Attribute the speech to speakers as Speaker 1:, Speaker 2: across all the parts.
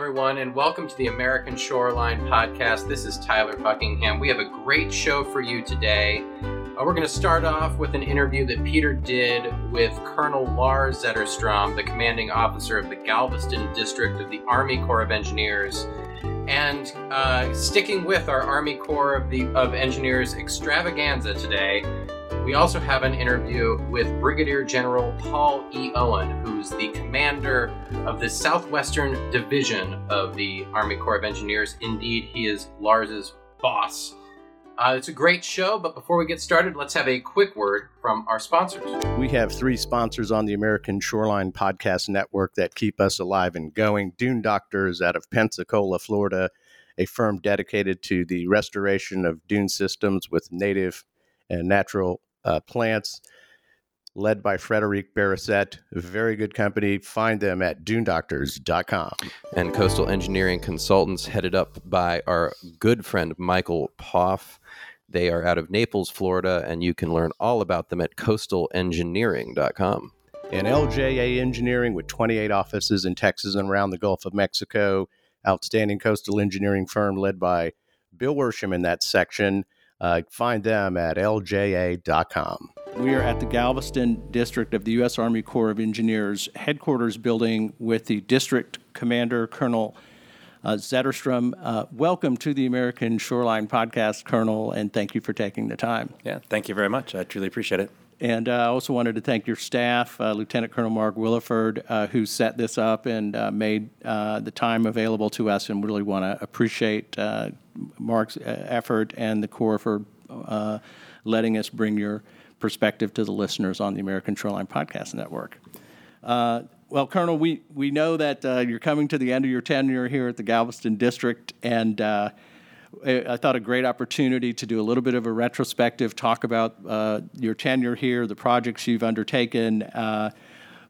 Speaker 1: Everyone, and welcome to the American Shoreline Podcast. This is Tyler Buckingham. We have a great show for you today. Uh, we're going to start off with an interview that Peter did with Colonel Lars Zetterstrom, the commanding officer of the Galveston District of the Army Corps of Engineers. And uh, sticking with our Army Corps of, the, of Engineers extravaganza today, we also have an interview with Brigadier General Paul E. Owen, who's the commander of the Southwestern Division of the Army Corps of Engineers. Indeed, he is Lars's boss. Uh, it's a great show, but before we get started, let's have a quick word from our sponsors.
Speaker 2: We have three sponsors on the American Shoreline Podcast Network that keep us alive and going. Dune Doctors out of Pensacola, Florida, a firm dedicated to the restoration of dune systems with native and natural uh, plants, led by Frederic Barricette. Very good company. Find them at dunedoctors.com.
Speaker 3: And Coastal Engineering Consultants, headed up by our good friend Michael Poff. They are out of Naples, Florida, and you can learn all about them at coastalengineering.com.
Speaker 2: And LJA Engineering, with 28 offices in Texas and around the Gulf of Mexico, outstanding coastal engineering firm led by Bill Worsham in that section. Uh, find them at lja.com.
Speaker 4: We are at the Galveston District of the U.S. Army Corps of Engineers headquarters building with the district commander, Colonel uh, Zetterstrom. Uh, welcome to the American Shoreline Podcast, Colonel, and thank you for taking the time.
Speaker 5: Yeah, thank you very much. I truly appreciate it.
Speaker 4: And uh, I also wanted to thank your staff, uh, Lieutenant Colonel Mark Williford, uh, who set this up and uh, made uh, the time available to us, and really want to appreciate uh, Mark's effort and the Corps for letting us bring your perspective to the listeners on the American Shoreline Podcast Network. well, Colonel, we, we know that you're coming to the end of your tenure here at the Galveston District, and I thought a great opportunity to do a little bit of a retrospective, talk about uh, your tenure here, the projects you've undertaken. Uh,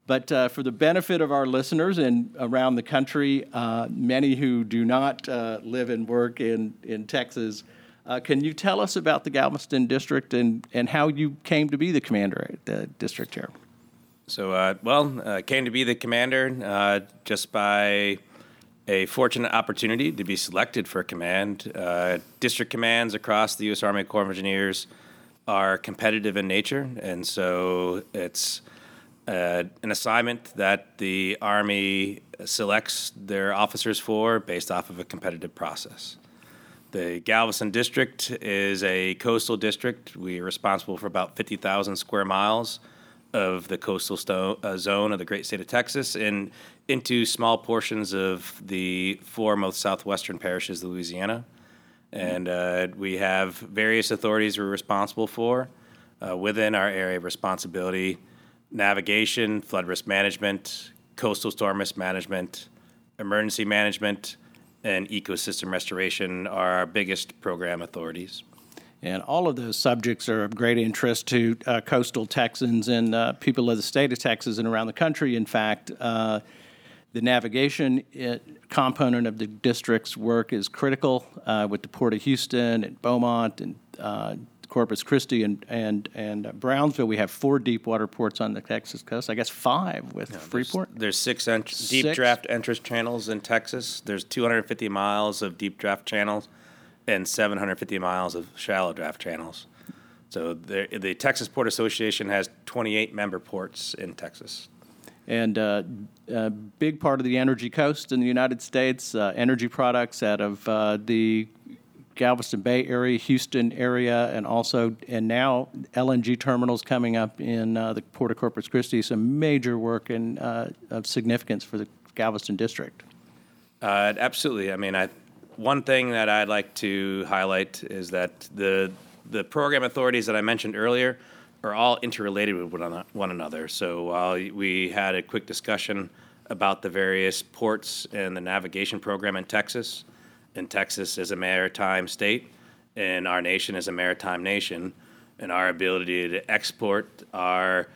Speaker 4: but uh, for the benefit of our listeners and around the country, uh, many who do not uh, live and work in, in Texas, uh, can you tell us about the Galveston district and, and how you came to be the commander at the district here?
Speaker 5: So, well, came to be the commander just by a fortunate opportunity to be selected for command. Uh, district commands across the U.S. Army Corps of Engineers are competitive in nature, and so it's uh, an assignment that the Army selects their officers for based off of a competitive process. The Galveston District is a coastal district. We are responsible for about 50,000 square miles of the coastal sto- uh, zone of the great state of Texas, and into small portions of the four most southwestern parishes of Louisiana. And uh, we have various authorities we're responsible for uh, within our area of responsibility navigation, flood risk management, coastal storm risk management, emergency management, and ecosystem restoration are our biggest program authorities.
Speaker 4: And all of those subjects are of great interest to uh, coastal Texans and uh, people of the state of Texas and around the country. In fact, uh, the navigation it, uh, component of the district's work is critical uh, with the Port of Houston and Beaumont and uh, Corpus Christi and and and Brownsville. We have four deep water ports on the Texas coast. I guess five with Freeport.
Speaker 5: There's, there's six, ent- deep six? draft entrance channels in Texas. There's 250 miles of deep draft channels and 750 miles of shallow draft channels. So the, the Texas Port Association has 28 member ports in Texas
Speaker 4: and uh, a big part of the energy coast in the United States. Uh, energy products out of uh, the Galveston Bay area, Houston area, and also and now LNG terminals coming up in uh, the Port of Corpus Christi. Some major work and uh, of significance for the Galveston district.
Speaker 5: Uh, absolutely. I mean, I, one thing that I'd like to highlight is that the the program authorities that I mentioned earlier are all interrelated with one another. So while we had a quick discussion about the various ports and the navigation program in Texas, and Texas is a maritime state, and our nation is a maritime nation, and our ability to export our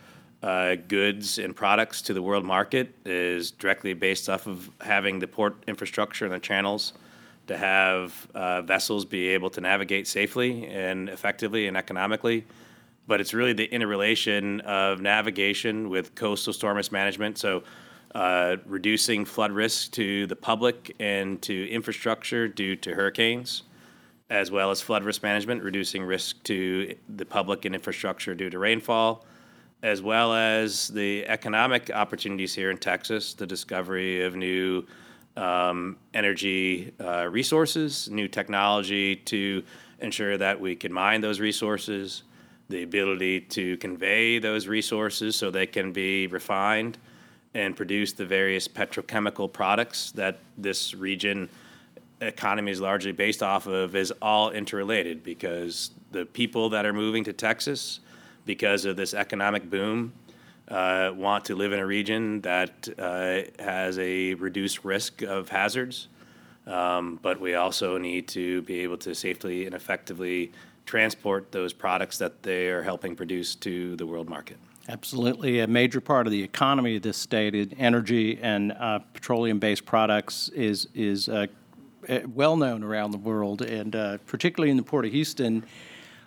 Speaker 5: uh, goods and products to the world market is directly based off of having the port infrastructure and the channels to have uh, vessels be able to navigate safely and effectively and economically but it's really the interrelation of navigation with coastal storm risk management. So, uh, reducing flood risk to the public and to infrastructure due to hurricanes, as well as flood risk management, reducing risk to the public and infrastructure due to rainfall, as well as the economic opportunities here in Texas, the discovery of new um, energy uh, resources, new technology to ensure that we can mine those resources, the ability to convey those resources so they can be refined and produce the various petrochemical products that this region economy is largely based off of is all interrelated because the people that are moving to Texas because of this economic boom uh, want to live in a region that uh, has a reduced risk of hazards. Um, but we also need to be able to safely and effectively transport those products that they are helping produce to the world market.
Speaker 4: Absolutely. A major part of the economy of this state, energy and uh, petroleum based products, is, is uh, eh, well known around the world, and uh, particularly in the Port of Houston.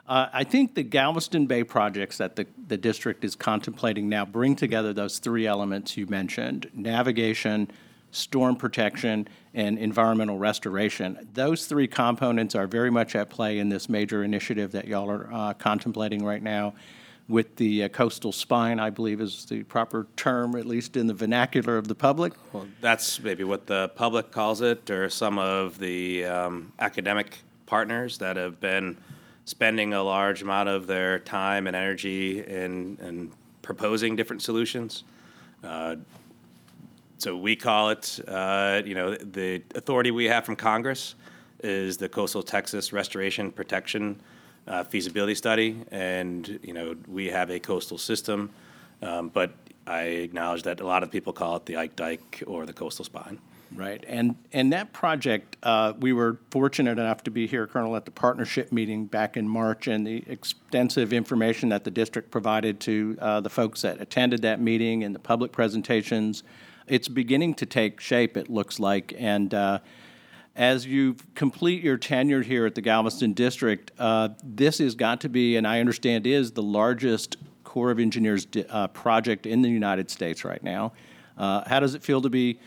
Speaker 4: Uh, I think the Galveston Bay projects that the, the district is contemplating now bring together those three elements you mentioned navigation, storm protection, and environmental restoration. Those three components are very much at play in this major initiative that y'all are uh, contemplating right now. With the uh, coastal spine, I believe is the proper term, at least in the vernacular of the public.
Speaker 5: Well, that's maybe what the public calls it, or some of the um, academic partners that have been spending a large amount of their time and energy in, in proposing different solutions. Uh, so we call it, uh, you know, the authority we have from Congress is the Coastal Texas Restoration Protection uh, Feasibility Study, and you know we have a coastal system, um, but I acknowledge that a lot of people call it the Ike Dike or the coastal spine.
Speaker 4: Right, and and that project, uh, we were fortunate enough to be here, Colonel, at the partnership meeting back in March, and the extensive information that the district provided to uh, the folks that attended that meeting and the public presentations. It's beginning to take shape. It looks like, and uh, as you complete your tenure here at the Galveston District, uh, this has got to be, and I understand is, the largest Corps of Engineers uh, project in the United States right now. Uh, how does it feel to be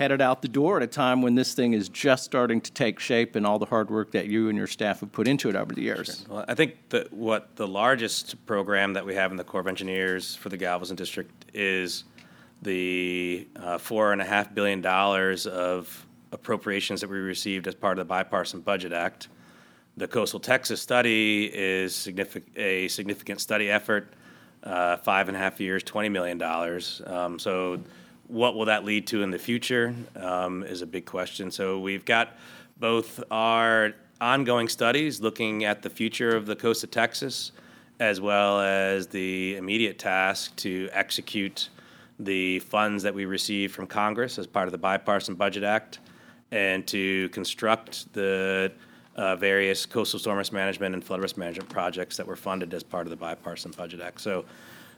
Speaker 4: headed out the door at a time when this thing is just starting to take shape and all the hard work that you and your staff have put into it over the years?
Speaker 5: Well, I think that what the largest program that we have in the Corps of Engineers for the Galveston District is the uh, four and a half billion dollars of appropriations that we received as part of the Bipartisan Budget Act. The Coastal Texas study is significant, a significant study effort, uh, five and a half years, $20 million. Um, so, what will that lead to in the future um, is a big question. So, we've got both our ongoing studies looking at the future of the coast of Texas, as well as the immediate task to execute the funds that we received from Congress as part of the Bipartisan Budget Act and to construct the uh, various coastal storm risk management and flood risk management projects that were funded as part of the bipartisan budget act. So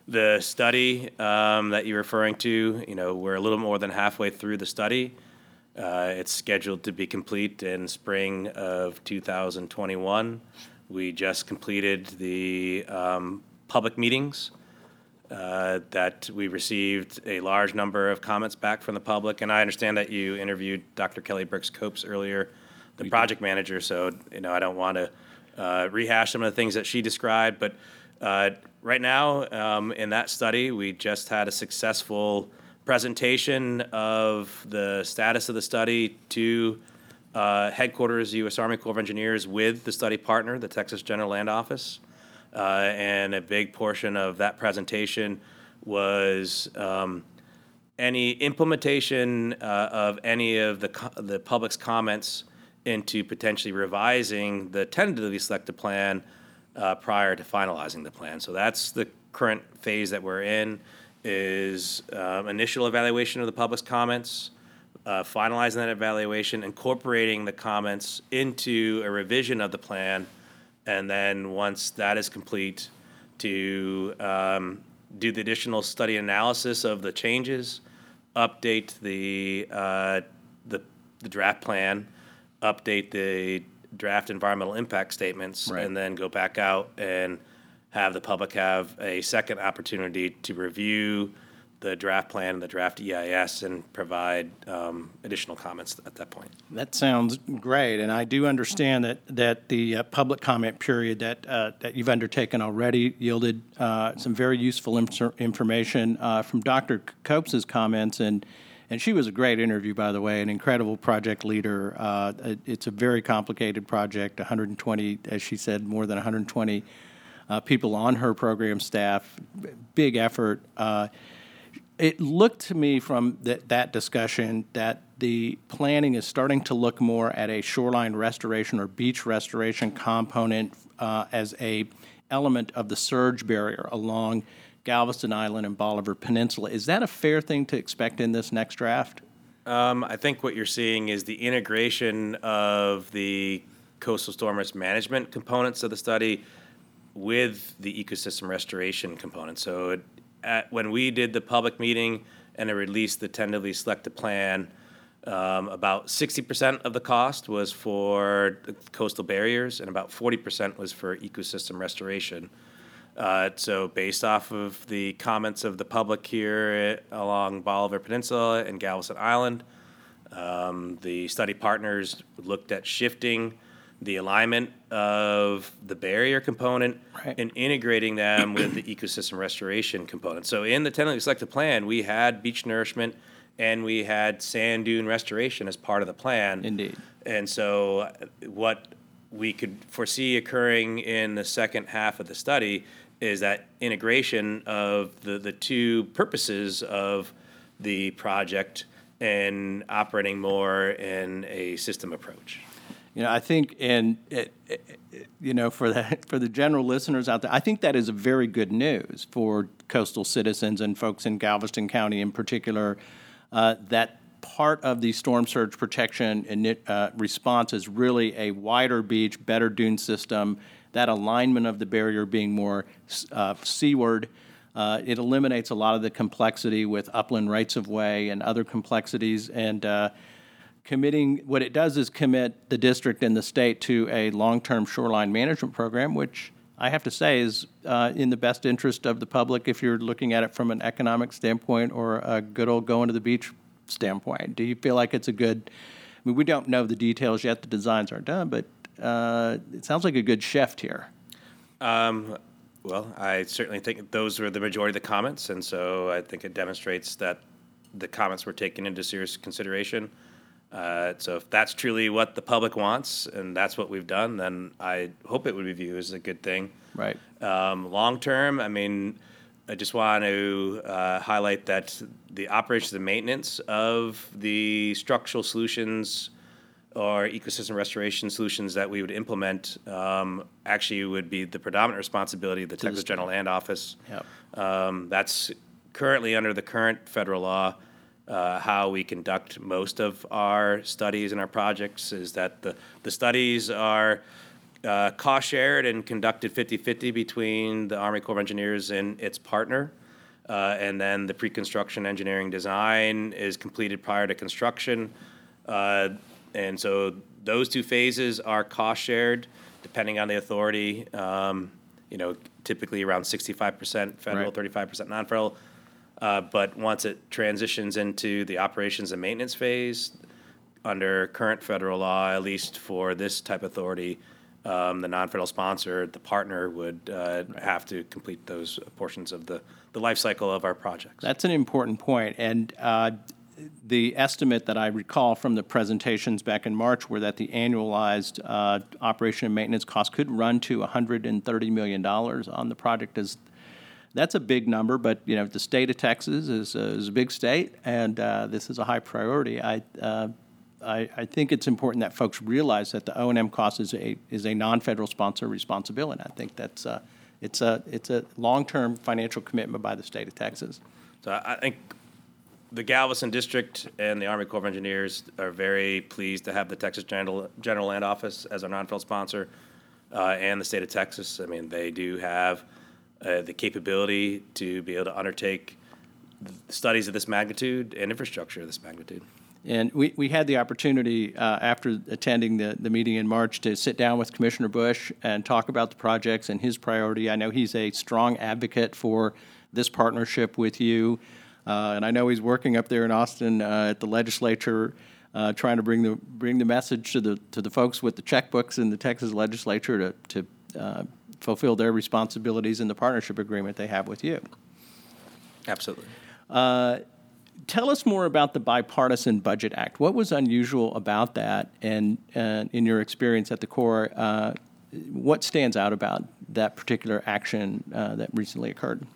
Speaker 5: the study um, that you're referring to, you know, we're a little more than halfway through the study. Uh, it's scheduled to be complete in spring of 2021. We just completed the um, public meetings uh, that we received a large number of comments back from the public, and I understand that you interviewed Dr. Kelly Burks-Copes earlier, the project manager. So you know, I don't want to uh, rehash some of the things that she described, but uh, right now um, in that study, we just had a successful presentation of the status of the study to uh, headquarters U.S. Army Corps of Engineers with the study partner, the Texas General Land Office. Uh, and a big portion of that presentation was um, any implementation uh, of any of the, co- the public's comments into potentially revising the tentatively selected plan uh, prior to finalizing the plan. So that's the current phase that we're in is um, initial evaluation of the public's comments, uh, finalizing that evaluation, incorporating the comments into a revision of the plan and then once that is complete, to um, do the additional study analysis of the changes, update the, uh, the, the draft plan, update the draft environmental impact statements,
Speaker 4: Right.
Speaker 5: and then go back out and have the public have a second opportunity to review the draft plan and the draft EIS and provide um, additional comments at that point.
Speaker 4: That sounds great, and I do understand that, that the uh, public comment period that, uh, that you've undertaken already yielded uh, some very useful inf- information uh, from Dr. Copes's comments, and, and she was a great interview, by the way, an incredible project leader. Uh, it- It's a very complicated project, 120, as she said, more than 120 uh, people on her program staff, big effort. Uh, it looked to me from that, that discussion that the planning is starting to look more at a shoreline restoration or beach restoration component uh, as a element of the surge barrier along Galveston Island and Bolivar Peninsula. Is that a fair thing to expect in this next draft?
Speaker 5: Um, I think what you're seeing is the integration of the coastal storm risk management components of the study with the ecosystem restoration component. So it, at, when we did the public meeting and it released the tentatively selected plan, um, about 60% of the cost was for the coastal barriers and about 40% was for ecosystem restoration. Uh, so, based off of the comments of the public here along Bolivar Peninsula and Galveston Island, um, the study partners looked at shifting the alignment of the barrier component
Speaker 4: Right.
Speaker 5: and integrating them with the ecosystem restoration component. So, in the tentatively selected plan, we had beach nourishment and we had sand dune restoration as part of the plan.
Speaker 4: Indeed.
Speaker 5: And so, uh, what we could foresee occurring in the second half of the study is that integration of the, the two purposes of the project and operating more in a system approach.
Speaker 4: You know, I think, and it, it, it- you know, for the for the general listeners out there, I think that is very good news for coastal citizens and folks in Galveston County in particular. Uh, that part of the storm surge protection ini- uh, response is really a wider beach, better dune system. That alignment of the barrier being more uh, seaward. Uh, it eliminates a lot of the complexity with upland rights of way and other complexities, and uh, committing, what it does is commit the district and the state to a long-term shoreline management program, which I have to say is uh, in the best interest of the public if you're looking at it from an economic standpoint or a good old going to the beach standpoint. Do you feel like it's a good, I mean, we don't know the details yet, the designs aren't done, but uh, it sounds like a good shift here.
Speaker 5: Um, well, I certainly think those were the majority of the comments, and so I think it demonstrates that the comments were taken into serious consideration. Uh, so if that's truly what the public wants, and that's what we've done, then I hope it would be viewed as a good thing.
Speaker 4: Right.
Speaker 5: Um, long term, I mean, I just want to uh, highlight that the operations and maintenance of the structural solutions or ecosystem restoration solutions that we would implement um, actually would be the predominant responsibility of the Texas General Land Office.
Speaker 4: Yep.
Speaker 5: Um, that's currently under the current federal law. Uh, how we conduct most of our studies and our projects is that the, the studies are uh, cost shared and conducted 50 50 between the Army Corps of Engineers and its partner. Uh, and then the pre construction engineering design is completed prior to construction. And so those two phases are cost shared depending on the authority. Um, you know, typically around 65% federal,
Speaker 4: Right.
Speaker 5: 35% non federal. Uh, but once it transitions into the operations and maintenance phase, under current federal law, at least for this type of authority, um, the non-federal sponsor, the partner, would uh, have to complete those portions of the, the life cycle of our projects.
Speaker 4: That's an important point, and uh, the estimate that I recall from the presentations back in March were that the annualized uh, operation and maintenance cost could run to $130 million on the project. Is that's a big number, but you know the state of Texas is, uh, is a big state, and uh, this is a high priority. I, uh, I I think it's important that folks realize that the O and M cost is a is a non-federal sponsor responsibility. I think that's uh, it's a it's a long-term financial commitment by the state of Texas.
Speaker 5: So I think the Galveston District and the Army Corps of Engineers are very pleased to have the Texas General, General Land Office as our non-federal sponsor, uh, and the state of Texas. I mean, they do have uh, the capability to be able to undertake studies of this magnitude and infrastructure of this magnitude.
Speaker 4: And we, we had the opportunity uh, after attending the, the meeting in March to sit down with Commissioner Bush and talk about the projects and his priority. I know he's a strong advocate for this partnership with you. Uh, and I know he's working up there in Austin uh, at the legislature, uh, trying to bring the bring the message to the to the folks with the checkbooks in the Texas legislature to to uh, fulfill their responsibilities in the partnership agreement they have with you.
Speaker 5: Absolutely.
Speaker 4: Tell us more about the Bipartisan Budget Act. What was unusual about that, and uh, in your experience at the Corps, uh, what stands out about that particular action uh, that recently occurred?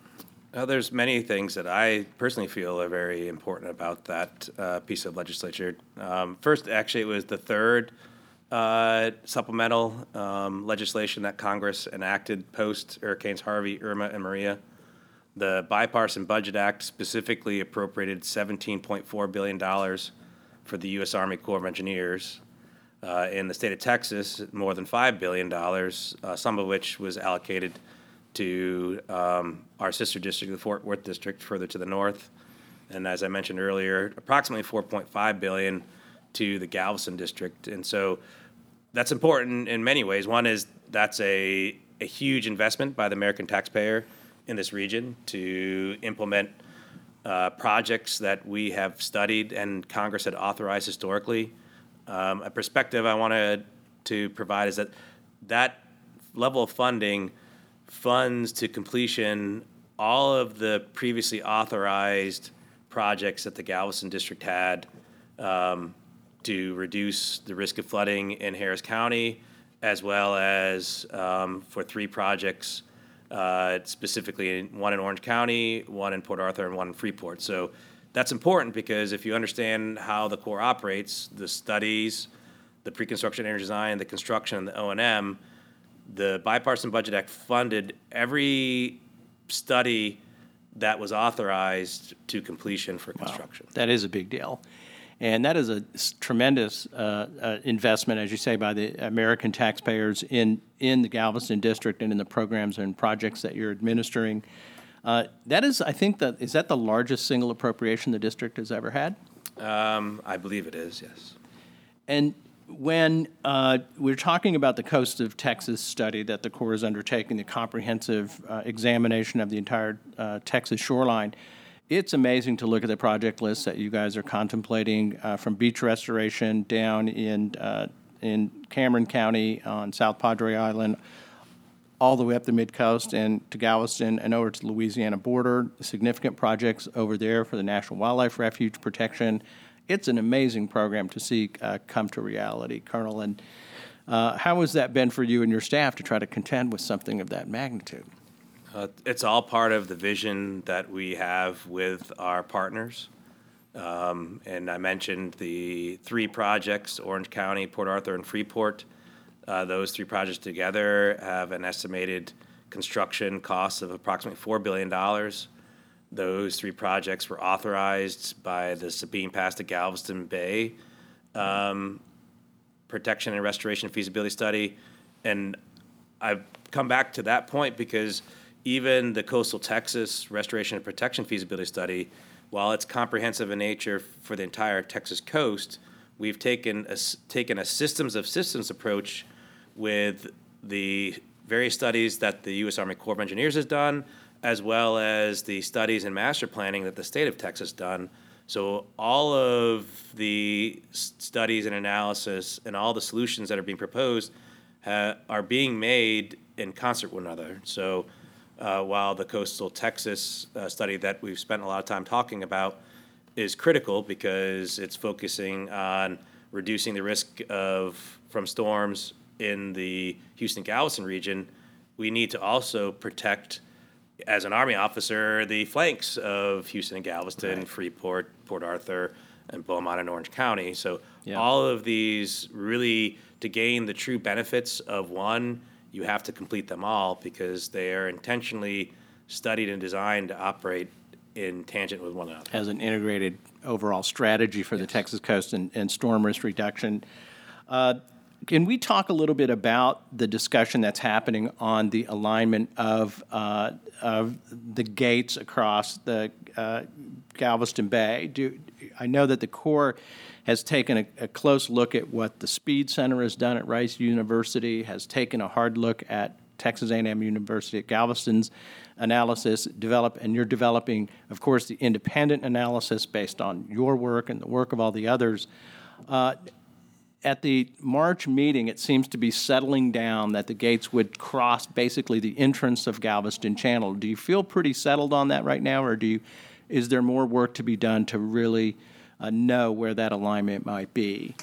Speaker 5: Uh, there's many things that I personally feel are very important about that uh, piece of legislature. Um, first, actually, it was the third uh, supplemental um, legislation that Congress enacted post Hurricanes Harvey, Irma, and Maria. The Bipartisan Budget Act specifically appropriated $17.4 billion for the U.S. Army Corps of Engineers. Uh, in the state of Texas, more than $5 billion, uh, some of which was allocated to um, our sister district, the Fort Worth district, further to the north. And as I mentioned earlier, approximately 4.5 billion to the Galveston district. And so that's important in many ways. One is that's a, a huge investment by the American taxpayer in this region to implement uh, projects that we have studied and Congress had authorized historically. Um, a perspective I wanted to provide is that that level of funding funds to completion all of the previously authorized projects that the Galveston district had um, to reduce the risk of flooding in Harris County, as well as um, for three projects, uh, specifically one in Orange County, one in Port Arthur, and one in Freeport. So that's important because if you understand how the Corps operates, the studies, the pre-construction energy design, the construction, and the O and M, the bipartisan budget act funded every study that was authorized to completion for construction.
Speaker 4: That is a big deal. And that is a tremendous uh, uh, investment, as you say, by the American taxpayers in, in the Galveston district and in the programs and projects that you're administering. Uh, That is, I think, that, is that the largest single appropriation the district has ever had?
Speaker 5: Um, I believe it is, yes.
Speaker 4: And when uh, we're talking about the Coast of Texas study that the Corps is undertaking, the comprehensive uh, examination of the entire uh, Texas shoreline, it's amazing to look at the project list that you guys are contemplating uh, from beach restoration down in uh, in Cameron County on South Padre Island, all the way up the mid coast and to Galveston and over to the Louisiana border. Significant projects over there for the National Wildlife Refuge protection. It's an amazing program to see uh, come to reality, Colonel. And uh, how has that been for you and your staff to try to contend with something of that magnitude?
Speaker 5: Uh, It's all part of the vision that we have with our partners. Um, And I mentioned the three projects, Orange County, Port Arthur, and Freeport. Uh, Those three projects together have an estimated construction cost of approximately $4 billion. Those three projects were authorized by the Sabine Pass to Galveston Bay um, Protection and Restoration Feasibility Study. And I've come back to that point because even the Coastal Texas Restoration and Protection Feasibility Study, while it's comprehensive in nature for the entire Texas coast, we've taken a, taken a systems of systems approach with the various studies that the U.S. Army Corps of Engineers has done, as well as the studies and master planning that the state of Texas done. So all of the studies and analysis and all the solutions that are being proposed ha- are being made in concert with one another. So uh, while the coastal Texas uh, study that we've spent a lot of time talking about is critical because it's focusing on reducing the risk of from storms in the Houston Galveston region, we need to also protect as an Army officer, the flanks of Houston and Galveston, Freeport, Port Arthur, and Beaumont and Orange County. So
Speaker 4: Yeah.
Speaker 5: all of these really to gain the true benefits of one, you have to complete them all because they are intentionally studied and designed to operate in tangent with one another.
Speaker 4: as an integrated overall strategy for the Texas coast and, and storm risk reduction. Uh, Can we talk a little bit about the discussion that's happening on the alignment of, uh, of the gates across the uh, Galveston Bay? Do, I know that the Corps has taken a, a close look at what the SSPEED Center has done at Rice University, has taken a hard look at Texas A&M University at Galveston's analysis develop, and you're developing, of course, the independent analysis based on your work and the work of all the others. Uh, at the March meeting, it seems to be settling down that the gates would cross basically the entrance of Galveston Channel. Do you feel pretty settled on that right now, or do you, is there more work to be done to really uh, know where that alignment might be?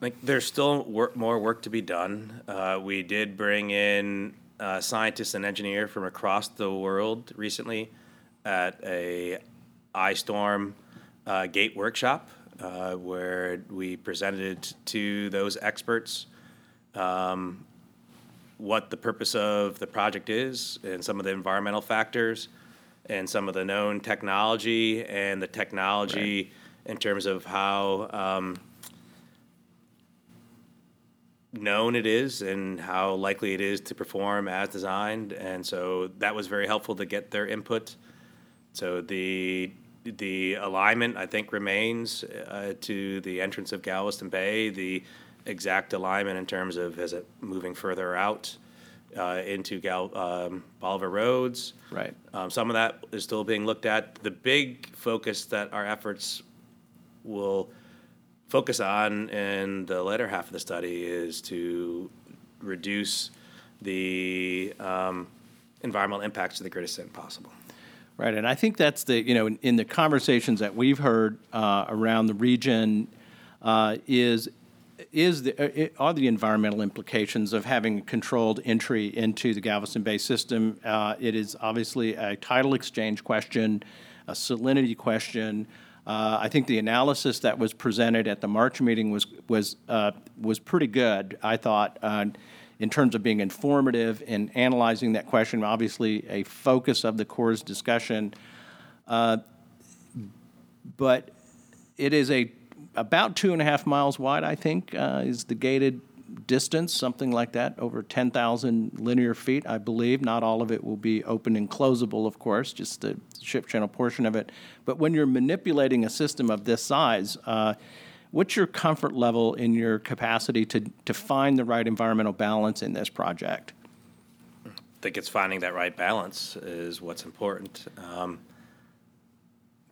Speaker 5: Like, there's still work, more work to be done. Uh, we did bring in uh, scientists and engineer from across the world recently at a I-STORM uh, gate workshop uh, where we presented to those experts um, what the purpose of the project is and some of the environmental factors and some of the known technology and the technology in terms of how um, known it is and how likely it is to perform as designed. And so that was very helpful to get their input. So the the alignment, I think, remains uh, to the entrance of Galveston Bay. The exact alignment in terms of is it moving further out uh, into Gal- um, Bolivar Roads.
Speaker 4: Right.
Speaker 5: Um, some of that is still being looked at. The big focus that our efforts will focus on in the latter half of the study is to reduce the um, environmental impacts to the greatest extent possible.
Speaker 4: Right, and I think that's the, you know, in, in the conversations that we've heard uh, around the region uh, is, is the, uh, are the environmental implications of having controlled entry into the Galveston Bay system. Uh, it is obviously a tidal exchange question, a salinity question. Uh, I think the analysis that was presented at the March meeting was was uh, was pretty good. I thought in terms of being informative and analyzing that question, obviously a focus of the Corps' discussion. Uh, but it is a about two and a half miles wide, I think, uh, is the gated distance, something like that, over 10,000 linear feet, I believe. Not all of it will be open and closable, of course, just the ship channel portion of it. But when you're manipulating a system of this size, uh, What's your comfort level in your capacity to, to find the right environmental balance in this project?
Speaker 5: I think it's finding that right balance is what's important. Um,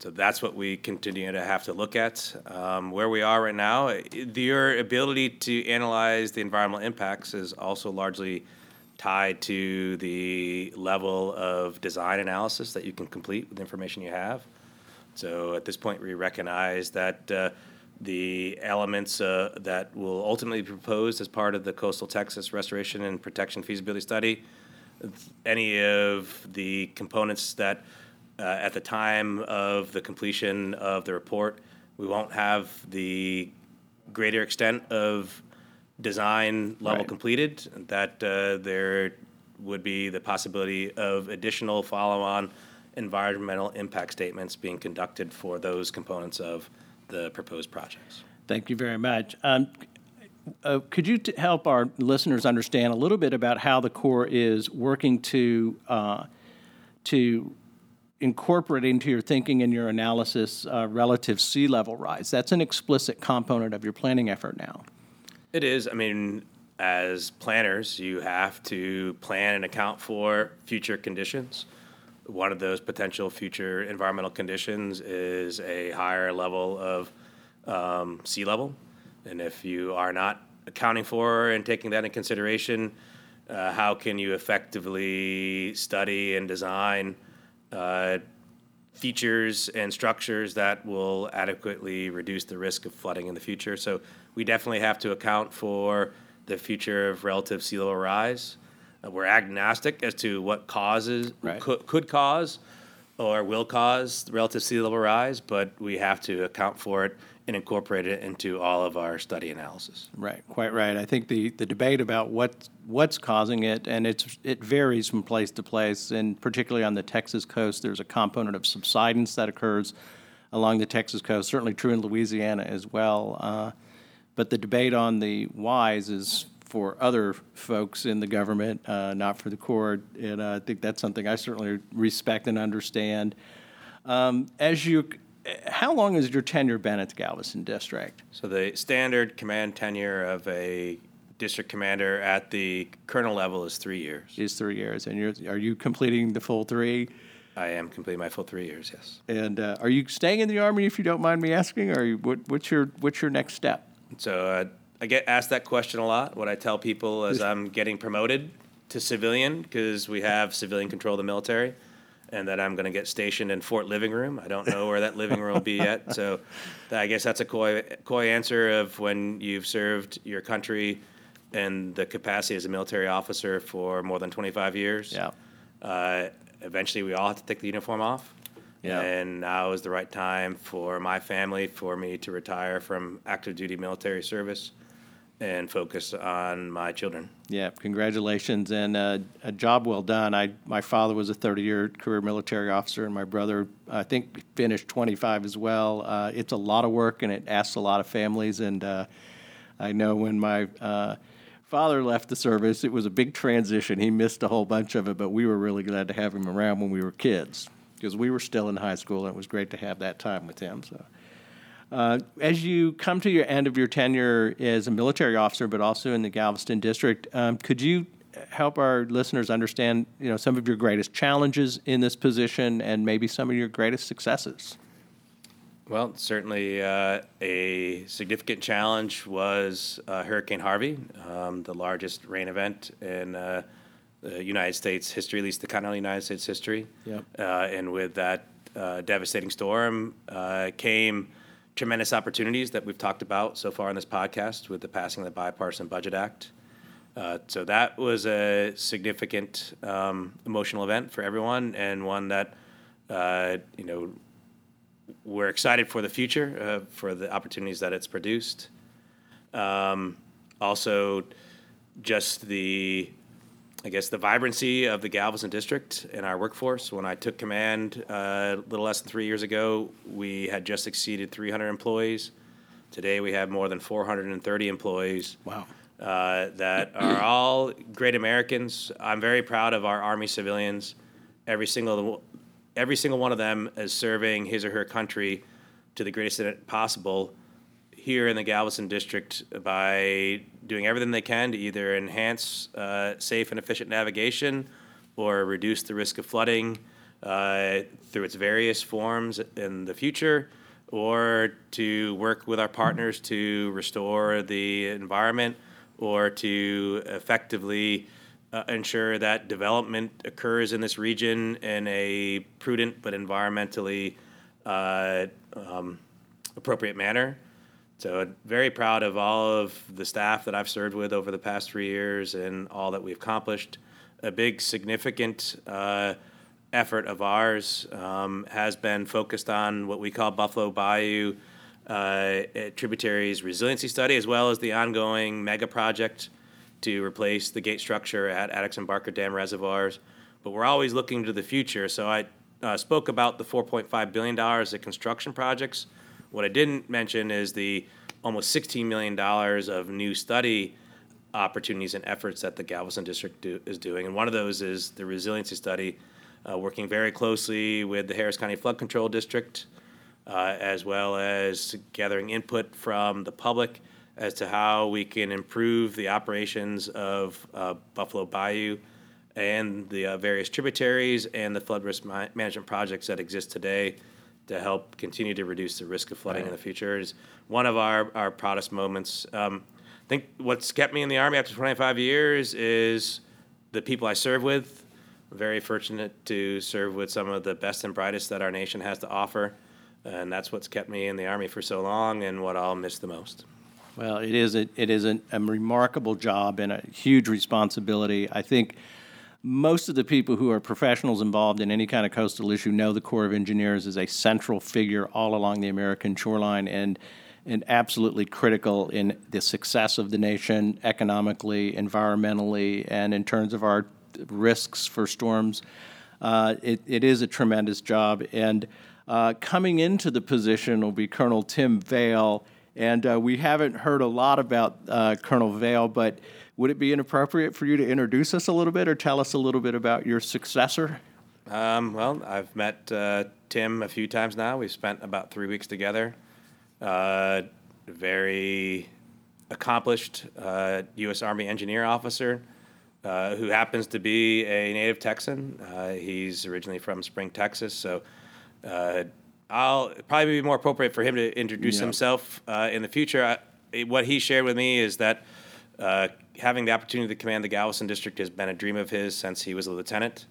Speaker 5: so that's what we continue to have to look at. Um, where we are right now, your ability to analyze the environmental impacts is also largely tied to the level of design analysis that you can complete with the information you have. So at this point, we recognize that uh, the elements uh, that will ultimately be proposed as part of the Coastal Texas Restoration and Protection Feasibility Study. Any of the components that, uh, at the time of the completion of the report, we won't have the greater extent of design level
Speaker 4: Right.
Speaker 5: completed, that uh, there would be the possibility of additional follow-on environmental impact statements being conducted for those components of the proposed projects.
Speaker 4: Thank you very much. Um, uh, could you t- help our listeners understand a little bit about how the Corps is working to uh, to incorporate into your thinking and your analysis uh, relative sea level rise? That's an explicit component of your planning effort now.
Speaker 5: It is. I mean, as planners, you have to plan and account for future conditions. One of those potential future environmental conditions is a higher level of um, sea level. And if you are not accounting for and taking that in consideration, uh, how can you effectively study and design uh, features and structures that will adequately reduce the risk of flooding in the future? So we definitely have to account for the future of relative sea level rise. Uh, we're agnostic as to what causes
Speaker 4: Right.
Speaker 5: could, could cause or will cause relative sea level rise, but we have to account for it and incorporate it into all of our study analysis.
Speaker 4: Right, quite right. I think the, the debate about what what's causing it, and it's it varies from place to place, and particularly on the Texas coast, there's a component of subsidence that occurs along the Texas coast. Certainly true in Louisiana as well. Uh, but the debate on the whys is for other folks in the government, uh, not for the Corps. and uh, I think that's something I certainly respect and understand. Um, as you, how long has your tenure been at the Galveston District?
Speaker 5: So the standard command tenure of a district commander at the colonel level is three years.
Speaker 4: Is three years, and you're are you completing the full three?
Speaker 5: I am completing my full three years. Yes.
Speaker 4: And uh, are you staying in the army, if you don't mind me asking? Or are you, what, what's your what's your next step?
Speaker 5: So uh, I get asked that question a lot. What I tell people is I'm getting promoted to civilian because we have civilian control of the military, and that I'm going to get stationed in Fort Living Room. I don't know where that living room will be yet. So I guess that's a coy, coy answer of when you've served your country in the capacity as a military officer for more than 25 years.
Speaker 4: Yeah.
Speaker 5: Uh, eventually, we all have to take the uniform off.
Speaker 4: Yeah.
Speaker 5: And now is the right time for my family, for me to retire from active duty military service and focus on my children.
Speaker 4: Yeah, congratulations and uh, a job well done. I my father was a 30-year career military officer, and my brother I think finished 25 as well. Uh, it's a lot of work, and it asks a lot of families. And uh, I know when my uh, father left the service, it was a big transition. He missed a whole bunch of it, but we were really glad to have him around when we were kids because we were still in high school, and it was great to have that time with him. So. Uh, as you come to your end of your tenure as a military officer, but also in the Galveston district, um, could you help our listeners understand, you know, some of your greatest challenges in this position and maybe some of your greatest successes?
Speaker 5: Well, certainly uh, a significant challenge was uh, Hurricane Harvey, um, the largest rain event in uh, the United States history, at least the continental United States history.
Speaker 4: Yep.
Speaker 5: Uh, and with that uh, devastating storm came tremendous opportunities that we've talked about so far in this podcast with the passing of the Bipartisan Budget Act. Uh, so that was a significant um, emotional event for everyone, and one that uh, you know we're excited for the future, uh, for the opportunities that it's produced. Um, also, just the I guess the vibrancy of the Galveston district and our workforce. When I took command uh, a little less than three years ago, we had just exceeded 300 employees. Today we have more than 430 employees.
Speaker 4: Wow.
Speaker 5: Uh, that are all great Americans. I'm very proud of our Army civilians. Every single, every single one of them is serving his or her country to the greatest extent possible here in the Galveston district by doing everything they can to either enhance uh, safe and efficient navigation or reduce the risk of flooding uh, through its various forms in the future, or to work with our partners to restore the environment or to effectively uh, ensure that development occurs in this region in a prudent but environmentally uh, um, appropriate manner. So very proud of all of the staff that I've served with over the past three years and all that we've accomplished. A big significant uh, effort of ours um, has been focused on what we call Buffalo Bayou uh, tributaries resiliency study, as well as the ongoing mega project to replace the gate structure at Addicks and Barker Dam reservoirs. But we're always looking to the future. So I uh, spoke about the $4.5 billion of construction projects what I didn't mention is the almost $16 million of new study opportunities and efforts that the Galveston District do, is doing. And one of those is the resiliency study, uh, working very closely with the Harris County Flood Control District, uh, as well as gathering input from the public as to how we can improve the operations of uh, Buffalo Bayou and the uh, various tributaries and the flood risk ma- management projects that exist today to help continue to reduce the risk of flooding in the future is one of our, our proudest moments. Um, I think what's kept me in the Army after 25 years is the people I serve with. I'm very fortunate to serve with some of the best and brightest that our nation has to offer. And that's what's kept me in the Army for so long and what I'll miss the most.
Speaker 4: Well, it is a, it is a, a remarkable job and a huge responsibility. I think most of the people who are professionals involved in any kind of coastal issue know the Corps of Engineers is a central figure all along the American shoreline and and absolutely critical in the success of the nation economically, environmentally, and in terms of our risks for storms. Uh, it, it is a tremendous job. And uh, coming into the position will be Colonel Tim Vail. And uh, we haven't heard a lot about uh, Colonel Vail, but would it be inappropriate for you to introduce us a little bit or tell us a little bit about your successor?
Speaker 5: Um, well, I've met uh, Tim a few times now. We've spent about three weeks together. Uh, very accomplished uh, U.S. Army engineer officer uh, who happens to be a native Texan. Uh, he's originally from Spring, Texas, so uh, I'll probably be more appropriate for him to introduce
Speaker 4: Yeah.
Speaker 5: himself uh, in the future. I, what he shared with me is that uh, having the opportunity to command the Galveston district has been a dream of his since he was a lieutenant.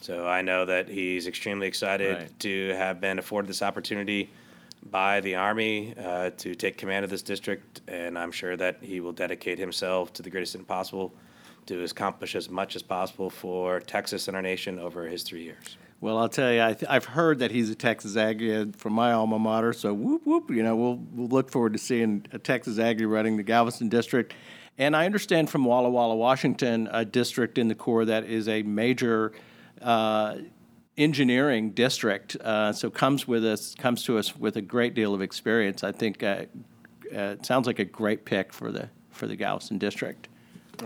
Speaker 5: So I know that he's extremely excited
Speaker 4: Right.
Speaker 5: to have been afforded this opportunity by the Army uh, to take command of this district, and I'm sure that he will dedicate himself to the greatest extent possible to accomplish as much as possible for Texas and our nation over his three years.
Speaker 4: Well, I'll tell you, I th- I've heard that he's a Texas Aggie uh, from my alma mater. So whoop whoop, you know, we'll we'll look forward to seeing a Texas Aggie running the Galveston district. And I understand from Walla Walla, Washington, a district in the Corps that is a major uh, engineering district. Uh, so comes with us comes to us with a great deal of experience. I think uh, uh, it sounds like a great pick for the for the Galveston district.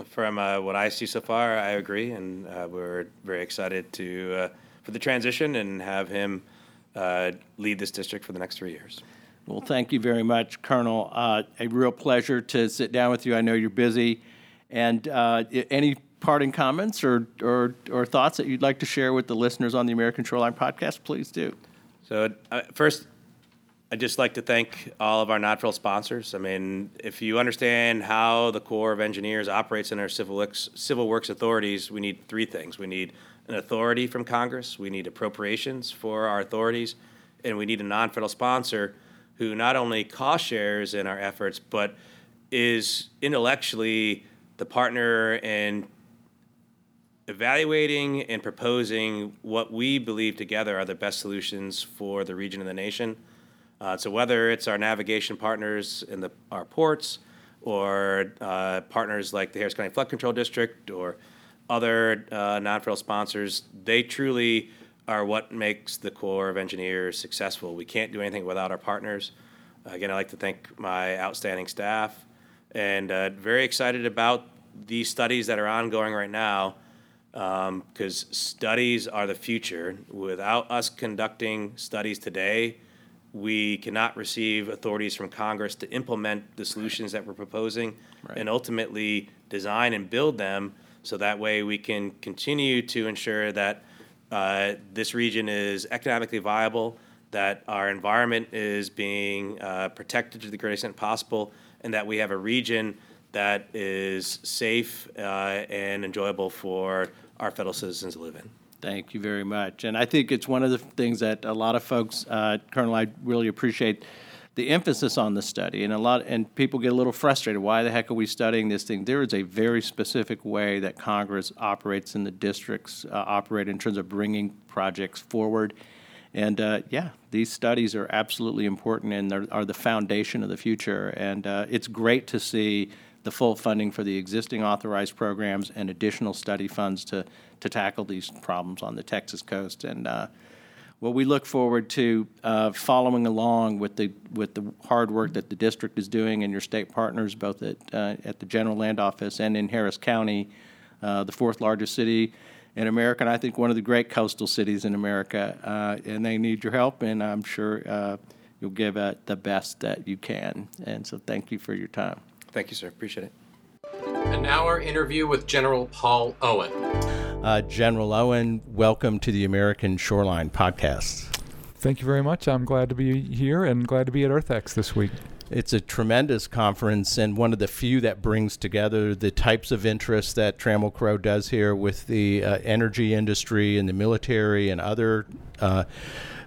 Speaker 5: From uh, what I see so far, I agree, and uh, we're very excited to for the transition and have him lead this district for the next three years.
Speaker 4: Well, thank you very much, Colonel. Uh, a real pleasure to sit down with you. I know you're busy. And uh, any parting comments or, or, or thoughts that you'd like to share with the listeners on the American Shoreline podcast, please do.
Speaker 5: So uh, first, I'd just like to thank all of our non-federal sponsors. I mean, if you understand how the Corps of Engineers operates in our civil works, civil works authorities, we need three things. We need an authority from Congress, we need appropriations for our authorities, and we need a non-federal sponsor who not only cost shares in our efforts, but is intellectually the partner in evaluating and proposing what we believe together are the best solutions for the region and the nation. Uh, so whether it's our navigation partners in the, our ports, or uh, partners like the Harris County Flood Control District, or other uh, non-federal sponsors, they truly are what makes the Corps of Engineers successful. We can't do anything without our partners. Again, I'd like to thank my outstanding staff, and uh, very excited about these studies that are ongoing right now because studies are the future. Without us conducting studies today, we cannot receive authorities from Congress to implement the solutions that we're proposing and ultimately design and build them so that way we can continue to ensure that uh, this region is economically viable, that our environment is being uh, protected to the greatest extent possible, and that we have a region that is safe uh, and enjoyable for our fellow citizens to live in.
Speaker 4: Thank you very much. And I think it's one of the things that a lot of folks, uh, Colonel, I really appreciate the emphasis on the study. And a lot, and people get a little frustrated. Why the heck are we studying this thing? There is a very specific way that Congress operates and the districts uh, operate in terms of bringing projects forward. And uh, yeah, these studies are absolutely important and are the foundation of the future. And uh, it's great to see the full funding for the existing authorized programs and additional study funds to, to tackle these problems on the Texas coast. And uh, well, we look forward to uh, following along with the with the hard work that the district is doing and your state partners, both at uh, at the General Land Office and in Harris County, uh, the fourth largest city in America, and I think one of the great coastal cities in America. Uh, and they need your help, and I'm sure uh, you'll give it the best that you can. And so, thank you for your time.
Speaker 5: Thank you, sir. Appreciate it.
Speaker 1: And now our interview with General Paul Owen.
Speaker 4: Uh, General Owen, welcome to the American Shoreline Podcast.
Speaker 6: Thank you very much. I'm glad to be here and glad to be at EarthX this week.
Speaker 4: It's a tremendous conference and one of the few that brings together the types of interests that Trammell Crow does here with the uh, energy industry and the military and other uh,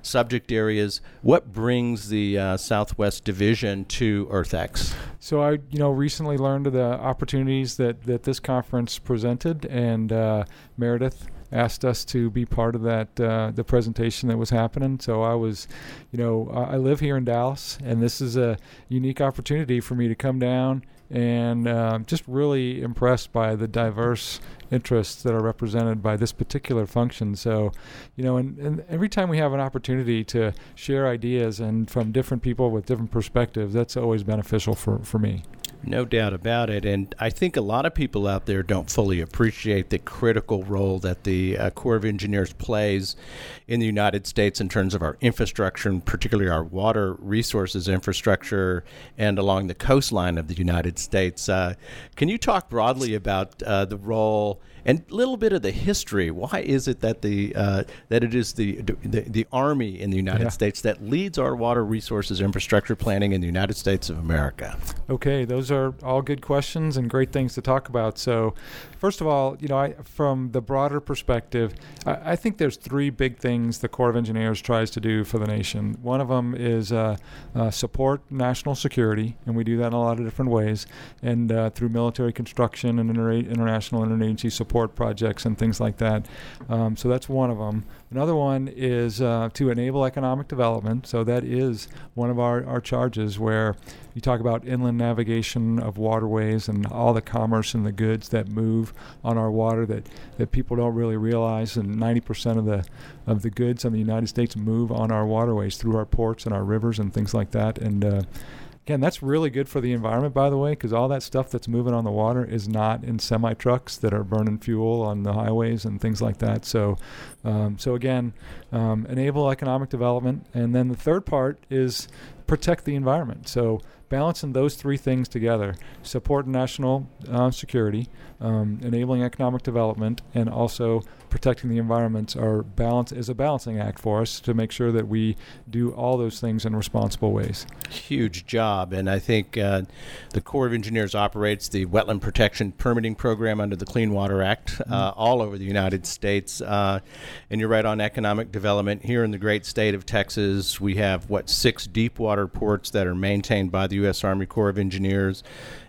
Speaker 4: subject areas. What brings the uh, Southwest Division to EarthX?
Speaker 6: So I, you know, recently learned of the opportunities that that this conference presented, and uh, Meredith asked us to be part of that uh, the presentation that was happening. So I was, you know, I I live here in Dallas, and this is a unique opportunity for me to come down and uh, just really impressed by the diverse interests that are represented by this particular function. So, you know, and, and every time we have an opportunity to share ideas and from different people with different perspectives, that's always beneficial for, for me.
Speaker 4: No doubt about it. And I think a lot of people out there don't fully appreciate the critical role that the uh, Corps of Engineers plays in the United States in terms of our infrastructure, and particularly our water resources infrastructure and along the coastline of the United States. Uh, can you talk broadly about uh, the role? And a little bit of the history. Why is it that the uh, that it is the, the, the army in the United yeah. States that leads our water resources infrastructure planning in the United States of America?
Speaker 6: Okay, those are all good questions and great things to talk about. So, first of all, you know, I, from the broader perspective, I, I, think there's three big things the Corps of Engineers tries to do for the nation. One of them is uh, uh, support national security, and we do that in a lot of different ways, and uh, through military construction and inter- international interagency support support projects and things like that. Um, so that's one of them. Another one is uh, to enable economic development. So that is one of our, our charges where you talk about inland navigation of waterways and all the commerce and the goods that move on our water that, that people don't really realize. And 90% of the of the goods in the United States move on our waterways through our ports and our rivers and things like that. And uh, Again, that's really good for the environment, by the way, because all that stuff that's moving on the water is not in semi trucks that are burning fuel on the highways and things like that. So, um, so again, um, enable economic development, and then the third part is protect the environment. So balancing those three things together support national uh, security, um, enabling economic development, and also protecting the environment are balance is a balancing act for us to make sure that we do all those things in responsible ways.
Speaker 4: Huge job, and I think uh, the Corps of Engineers operates the Wetland Protection Permitting Program under the Clean Water Act uh, mm-hmm. all over the United States. Uh, and you're right on economic development here in the great state of Texas. We have what six deep water ports that are maintained by the U.S. Army Corps of Engineers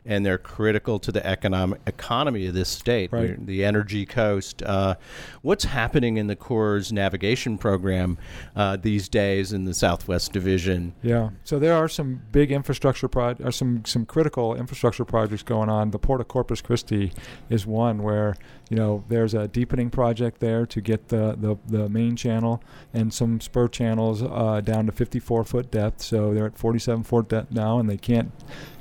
Speaker 4: and they're critical to the economic economy of this state,
Speaker 6: right.
Speaker 4: the energy coast. Uh, what's happening in the Corps' navigation program uh, these days in the Southwest Division?
Speaker 6: Yeah, so there are some big infrastructure projects, some some critical infrastructure projects going on. The Port of Corpus Christi is one where you know there's a deepening project there to get the the, the main channel and some spur channels uh, down to 54 foot depth. So they're at 47 foot depth now, and they can't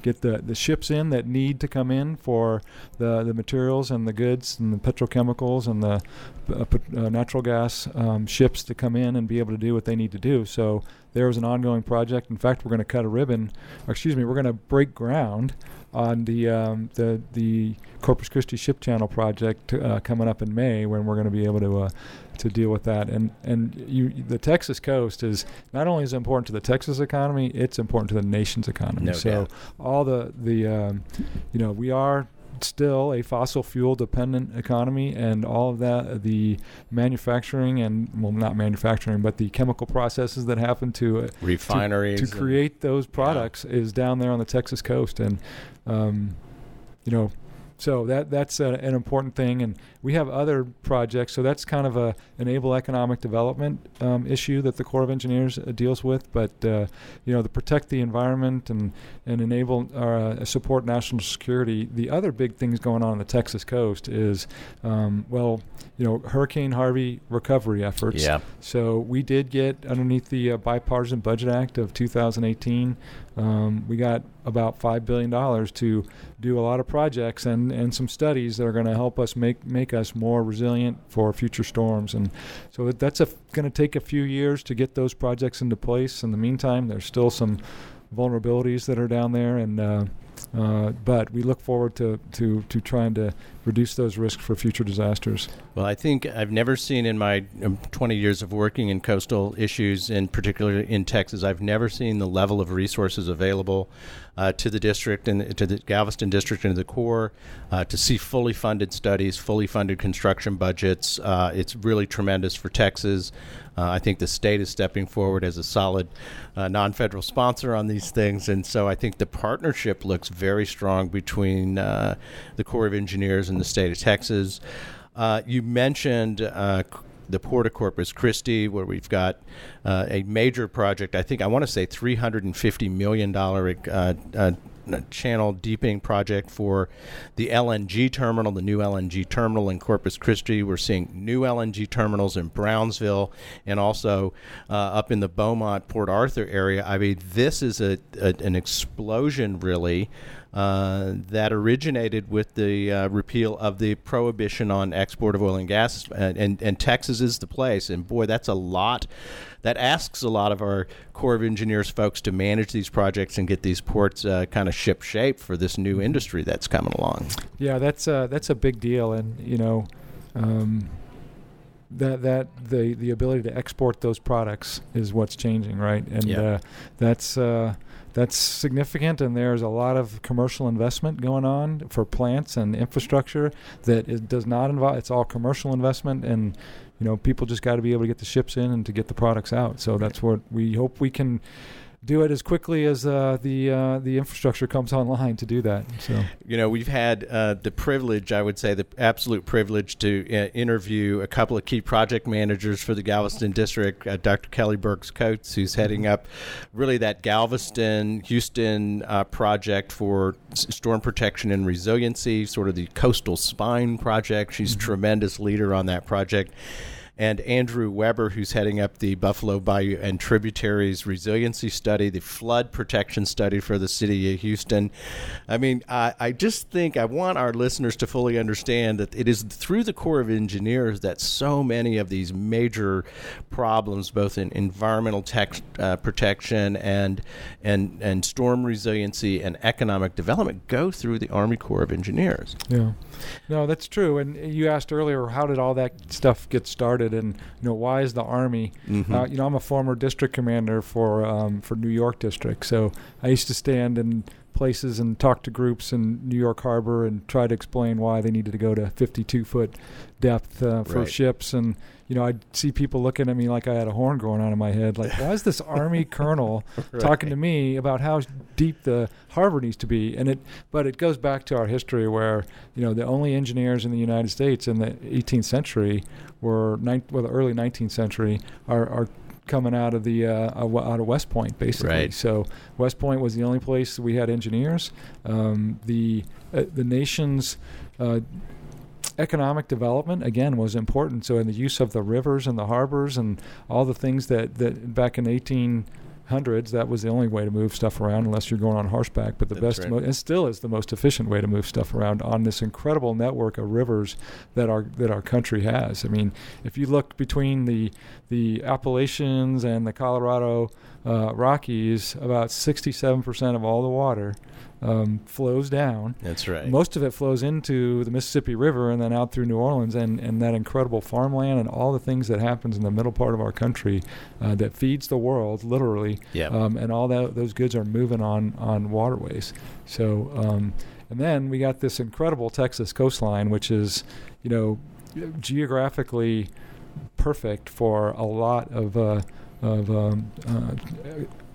Speaker 6: get the, the ships in that need to come in for the, the materials and the goods and the petrochemicals and the uh, uh, natural gas um, ships to come in and be able to do what they need to do. So there was an ongoing project. In fact, we're going to cut a ribbon, excuse me, we're going to break ground on the um, the the Corpus Christi Ship Channel project uh, coming up in May, when we're going to be able to uh, to deal with that. And and you, the Texas coast is not only is important to the Texas economy, it's important to the nation's economy.
Speaker 4: No
Speaker 6: so
Speaker 4: doubt.
Speaker 6: all the the um, you know we are still a fossil fuel dependent economy and all of that the manufacturing and well not manufacturing but the chemical processes that happen to uh,
Speaker 4: refineries
Speaker 6: to, to create those products yeah. is down there on the Texas coast and um, you know so that that's a, an important thing, and we have other projects. So that's kind of a enable economic development um, issue that the Corps of Engineers uh, deals with. But uh, you know, to protect the environment and and enable uh, support national security. The other big things going on on the Texas coast is um, well, you know, Hurricane Harvey recovery efforts.
Speaker 4: Yeah.
Speaker 6: So we did get underneath the uh, bipartisan budget act of 2018. Um, we got about five billion dollars to do a lot of projects and, and some studies that are going to help us make make us more resilient for future storms. And so that's going to take a few years to get those projects into place. In the meantime, there's still some vulnerabilities that are down there, and uh, uh, but we look forward to, to, to trying to reduce those risks for future disasters.
Speaker 4: Well, I think I've never seen in my um, 20 years of working in coastal issues, in particular in Texas, I've never seen the level of resources available uh, to the district and to the Galveston district and to the Corps uh, to see fully funded studies, fully funded construction budgets. Uh, it's really tremendous for Texas. Uh, I think the state is stepping forward as a solid uh, non federal sponsor on these things. And so I think the partnership looks very strong between uh, the Corps of Engineers and the state of Texas. You mentioned the Port of Corpus Christi, where we've got uh, a major project. I think I want to say $350 million channel deepening project for the LNG terminal, the new LNG terminal in Corpus Christi. We're seeing new LNG terminals in Brownsville and also uh, up in the Beaumont Port Arthur area. I mean, this is a, a an explosion, really. Uh, that originated with the uh, repeal of the prohibition on export of oil and gas, and, and, and Texas is the place. And boy, that's a lot. That asks a lot of our Corps of Engineers folks to manage these projects and get these ports uh, kind of ship shape for this new industry that's coming along.
Speaker 6: Yeah, that's uh, that's a big deal, and you know. Um, that that the the ability to export those products is what's changing, right? And
Speaker 4: Yeah.
Speaker 6: uh, that's uh, that's significant. And there's a lot of commercial investment going on for plants and infrastructure that it does not involve. It's all commercial investment, and you know people just got to be able to get the ships in and to get the products out. So that's what we hope we can do it as quickly as uh, the uh, the infrastructure comes online to do that. So
Speaker 4: You know, we've had uh, the privilege, I would say, the absolute privilege to uh, interview a couple of key project managers for the Galveston district. Uh, Dr. Kelly Burks-Copes, who's heading up really that Galveston Houston uh, project for s- storm protection and resiliency, sort of the coastal spine project. She's a tremendous leader on that project. And Andrew Weber, who's heading up the Buffalo Bayou and Tributaries Resiliency Study, the flood protection study for the city of Houston. I mean, I, I just think I want our listeners to fully understand that it is through the Corps of Engineers that so many of these major problems, both in environmental tech, uh, protection and, and, and storm resiliency and economic development, go through the Army Corps of Engineers.
Speaker 6: Yeah, no, that's true. And you asked earlier, how did all that stuff get started, and you know, why is the Army? Uh, you know, I'm a former district commander for um, for New York District, so I used to stand in places and talk to groups in New York Harbor and try to explain why they needed to go to 52 foot depth uh, for
Speaker 4: Right.
Speaker 6: ships and. You know, I'd see people looking at me like I had a horn growing on in my head. Like, why is this Army colonel talking to me about how deep the harbor needs to be? And it, but it goes back to our history where you know the only engineers in the United States in the 18th century were nine, well, the early 19th century are, are coming out of the uh, out of West Point basically.
Speaker 4: Right.
Speaker 6: So West Point was the only place we had engineers. Um, the uh, the nation's uh, economic development again was important. So in the use of the rivers and the harbors and all the things that that back in 1800s that was the only way to move stuff around unless you're going on horseback. But the
Speaker 4: That's
Speaker 6: best
Speaker 4: right.
Speaker 6: mo- and still is the most efficient way to move stuff around on this incredible network of rivers that our that our country has. I mean, if you look between the the Appalachians and the Colorado uh, Rockies, about 67% of all the water um, flows down.
Speaker 4: That's right.
Speaker 6: Most of it flows into the Mississippi River and then out through New Orleans and, and that incredible farmland and all the things that happens in the middle part of our country uh, that feeds the world literally.
Speaker 4: Yeah.
Speaker 6: Um, and all that those goods are moving on on waterways. So um, and then we got this incredible Texas coastline, which is you know geographically perfect for a lot of uh, of um, uh,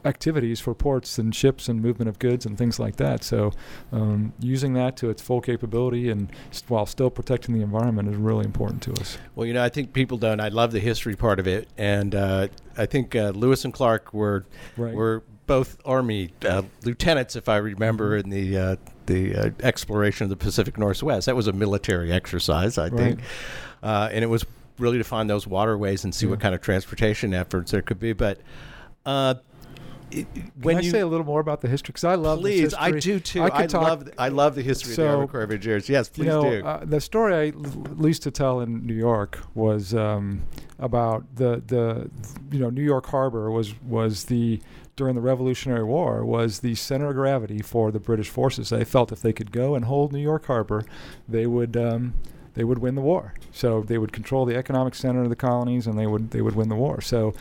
Speaker 6: activities for ports and ships and movement of goods and things like that. So, um, using that to its full capability and s- while still protecting the environment is really important to us.
Speaker 4: Well, you know, I think people don't. I love the history part of it, and uh, I think uh, Lewis and Clark were
Speaker 6: Right.
Speaker 4: were both Army uh, lieutenants, if I remember,
Speaker 6: Mm-hmm.
Speaker 4: in the uh, the uh, exploration of the Pacific Northwest. That was a military exercise, I think, uh, and it was really to find those waterways and see what kind of transportation efforts there could be. But uh, it- when
Speaker 6: Can I
Speaker 4: you
Speaker 6: say a little more about the history? Because I love this
Speaker 4: please, I do too.
Speaker 6: I
Speaker 4: I,
Speaker 6: talk-
Speaker 4: love I love the history of the
Speaker 6: So,
Speaker 4: Army Corps of Engineers. Yes, please
Speaker 6: you know,
Speaker 4: do.
Speaker 6: Uh, the story I l- used to tell in New York was um, about the the you know New York Harbor was was the during the Revolutionary War was the center of gravity for the British forces. They felt if they could go and hold New York Harbor, they would. Um, they would win the war. So they would control the economic center of the colonies, and they would they would win the war. So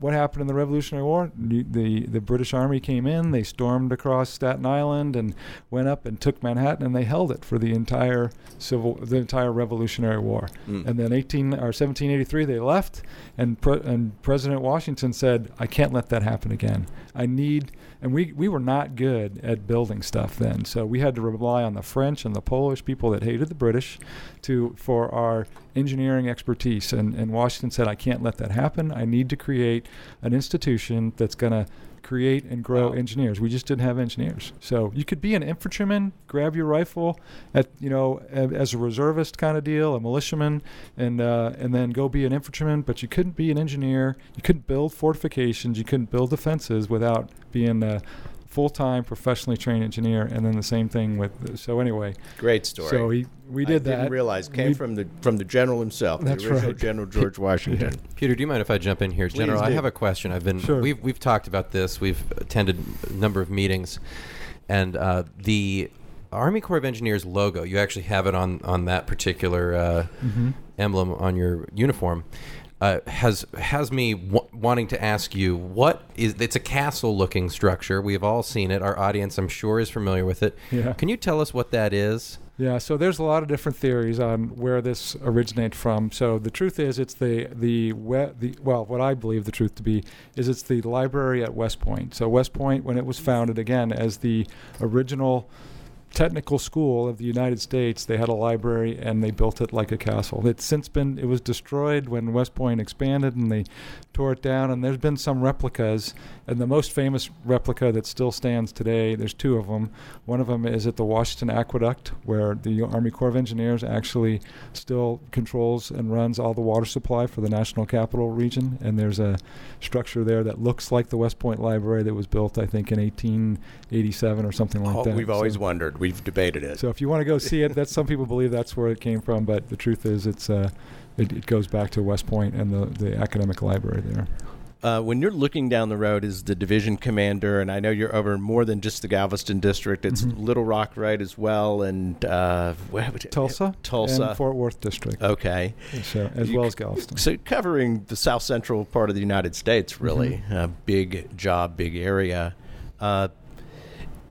Speaker 6: what happened in the Revolutionary War? The, the the British Army came in, they stormed across Staten Island and went up and took Manhattan, and they held it for the entire civil, the entire Revolutionary War.
Speaker 4: Mm.
Speaker 6: And then 18 or 1783, they left, and pre- and President Washington said, "I can't let that happen again. I need." And we, we were not good at building stuff then, so we had to rely on the French and the Polish people that hated the British to for our engineering expertise. And, and Washington said, I can't let that happen. I need to create an institution that's going to create and grow
Speaker 4: Wow.
Speaker 6: engineers. We just didn't have engineers. So you could be an infantryman, grab your rifle at you know a- as a reservist kind of deal, a militiaman, and uh, and then go be an infantryman. But you couldn't be an engineer. You couldn't build fortifications. You couldn't build defenses without being uh, full time, professionally trained engineer, and then the same thing with. So anyway,
Speaker 4: Great story.
Speaker 6: so he we did
Speaker 4: I
Speaker 6: that.
Speaker 4: didn't realize came
Speaker 6: We-
Speaker 4: from the from the general himself,
Speaker 6: That's
Speaker 4: the original
Speaker 6: right.
Speaker 4: General George Washington.
Speaker 3: Peter, do you mind if I jump in here? General, I have a question. I've been
Speaker 6: Sure.
Speaker 3: we've we've talked about this. We've attended a number of meetings, and uh, the Army Corps of Engineers logo. You actually have it on on that particular uh,
Speaker 6: Mm-hmm.
Speaker 3: emblem on your uniform. Uh, has has me w- wanting to ask you what is it's a castle looking structure we've all seen it our audience i'm sure is familiar with it
Speaker 6: Yeah.
Speaker 3: can you tell us what that is
Speaker 6: Yeah, so there's a lot of different theories on where this originates from. So the truth is, it's the the, we, the well, what I believe the truth to be is it's the library at West Point. So West Point, when it was founded again as the original technical school of the United States, they had a library and they built it like a castle. It's since been it was destroyed when West Point expanded and they tore it down. And there's been some replicas, and the most famous replica that still stands today. There's two of them. One of them is at the Washington Aqueduct, where the Army Corps of Engineers actually still controls and runs all the water supply for the National Capital Region. And there's a structure there that looks like the West Point Library that was built, I think, in 1887 or something like
Speaker 4: Oh,
Speaker 6: that.
Speaker 4: we've always
Speaker 6: So-
Speaker 4: wondered. We've debated it.
Speaker 6: so if you want to go see it, that's some people believe that's where it came from, but the truth is, it's uh, it, it goes back to West Point and the the academic library there.
Speaker 4: Uh, when you're looking down the road as the division commander, and I know you're over more than just the Galveston district, it's
Speaker 6: Mhm.
Speaker 4: Little Rock, right, as well, and uh, where would it-
Speaker 6: Tulsa,
Speaker 4: Tulsa.
Speaker 6: and Fort Worth district,
Speaker 4: Okay.
Speaker 6: so, as
Speaker 4: You
Speaker 6: well as Galveston.
Speaker 4: So covering the south central part of the United States, really,
Speaker 6: Mm-hmm.
Speaker 4: a big job, big area, uh,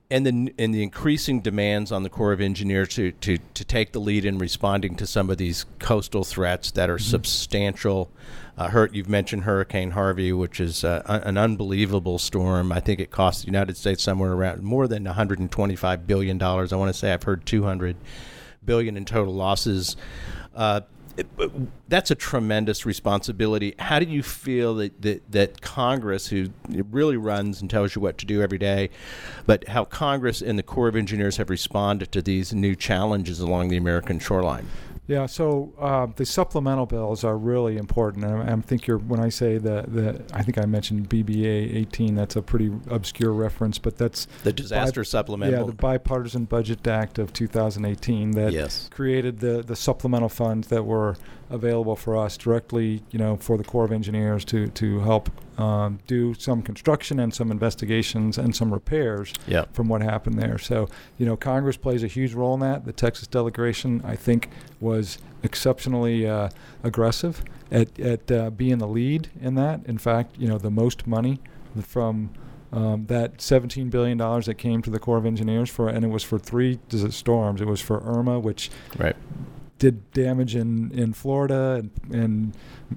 Speaker 4: and the and the increasing demands on the Corps of Engineers to, to to take the lead in responding to some of these coastal threats that are
Speaker 6: Mm-hmm.
Speaker 4: substantial. Uh, hurt. You've mentioned Hurricane Harvey, which is uh, an unbelievable storm. I think it cost the United States somewhere around more than 125 billion dollars. I want to say I've heard 200 billion in total losses. Uh, that's a tremendous responsibility. How do you feel that, that, that Congress, who really runs and tells you what to do every day, but how Congress and the Corps of Engineers have responded to these new challenges along the American shoreline?
Speaker 6: Yeah, so uh, the supplemental bills are really important. And I, I think you're when I say the the I think I mentioned BBA 18. That's a pretty obscure reference, but that's
Speaker 4: The disaster
Speaker 6: yeah,
Speaker 4: supplemental.
Speaker 6: Yeah, the Bipartisan Budget Act of 2018 that
Speaker 4: Yes.
Speaker 6: created the the supplemental funds that were available for us directly, you know, for the Corps of Engineers to to help um, do some construction and some investigations and some repairs
Speaker 4: Yeah.
Speaker 6: from what happened there. So, you know, Congress plays a huge role in that. The Texas delegation, I think, was exceptionally uh, aggressive at, at uh, being the lead in that. In fact, you know, the most money from um, that $17 billion that came to the Corps of Engineers for, and it was for three storms. It was for Irma, which
Speaker 4: Right.
Speaker 6: did damage in, in Florida and, and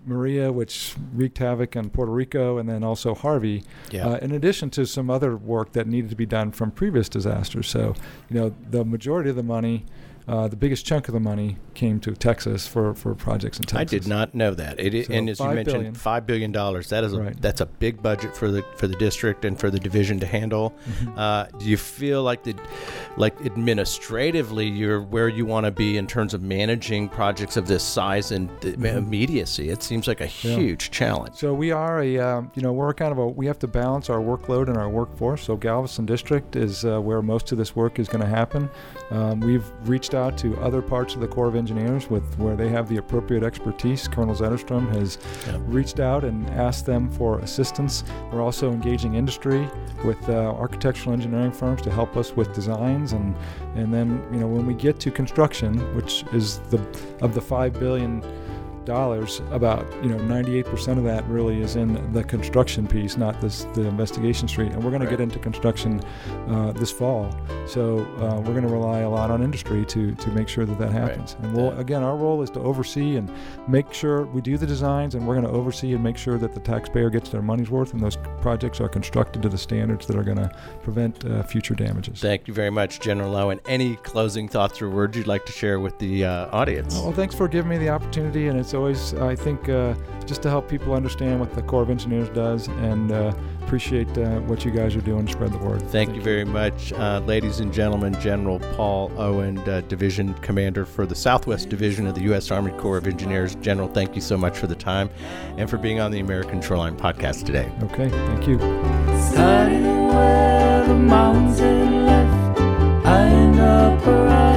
Speaker 6: Maria, which wreaked havoc in Puerto Rico, and then also Harvey.
Speaker 4: Yeah.
Speaker 6: Uh, in addition to some other work that needed to be done from previous disasters. So, you know, the majority of the money, uh, the biggest chunk of the money came to Texas for, for projects in Texas.
Speaker 4: I did not know that. It,
Speaker 6: So
Speaker 4: and as you mentioned,
Speaker 6: billion.
Speaker 4: five billion dollars. That is a
Speaker 6: Right.
Speaker 4: that's a big budget for the for the district and for the division to handle.
Speaker 6: Mhm.
Speaker 4: Uh, do you feel like the like administratively you're where you want to be in terms of managing projects of this size and the
Speaker 6: Mhm.
Speaker 4: immediacy? It seems like a
Speaker 6: Yeah.
Speaker 4: huge challenge.
Speaker 6: So we are a, um, you know, we're kind of a, we have to balance our workload and our workforce. So Galveston District is uh, where most of this work is going to happen. Um, we've reached out to other parts of the Corps of Engineers with where they have the appropriate expertise. Colonel Zetterstrom has
Speaker 4: Yeah.
Speaker 6: reached out and asked them for assistance. We're also engaging industry with uh, architectural engineering firms to help us with designs and and then you know when we get to construction, which is the of the five billion dollars, about you know 98% of that really is in the construction piece, not this the investigation street. And we're going
Speaker 4: Right.
Speaker 6: to get into construction uh, this fall, so uh, we're going to rely a lot on industry to to make sure that that happens. And we'll again, our role is to oversee and make sure we do the designs, and we're going to oversee and make sure that the taxpayer gets their money's worth, and those projects are constructed to the standards that are going to prevent uh, future damages.
Speaker 4: Thank you very much, General Owen. Any closing thoughts or words you'd like to share with the uh, audience?
Speaker 6: Well, thanks for giving me the opportunity, and it's it's always, I think, uh, just to help people understand what the Corps of Engineers does and uh, appreciate uh, what you guys are doing to spread the word.
Speaker 4: Thank, Thank you very much, uh, ladies and gentlemen. General Paul Owen, uh, Division Commander for the Southwest Division of the U.S. Army Corps of Engineers. General, thank you so much for the time and for being on the American Shoreline Podcast today.
Speaker 6: Okay, thank you.
Speaker 7: Starting where the
Speaker 4: mountain left, I end up around.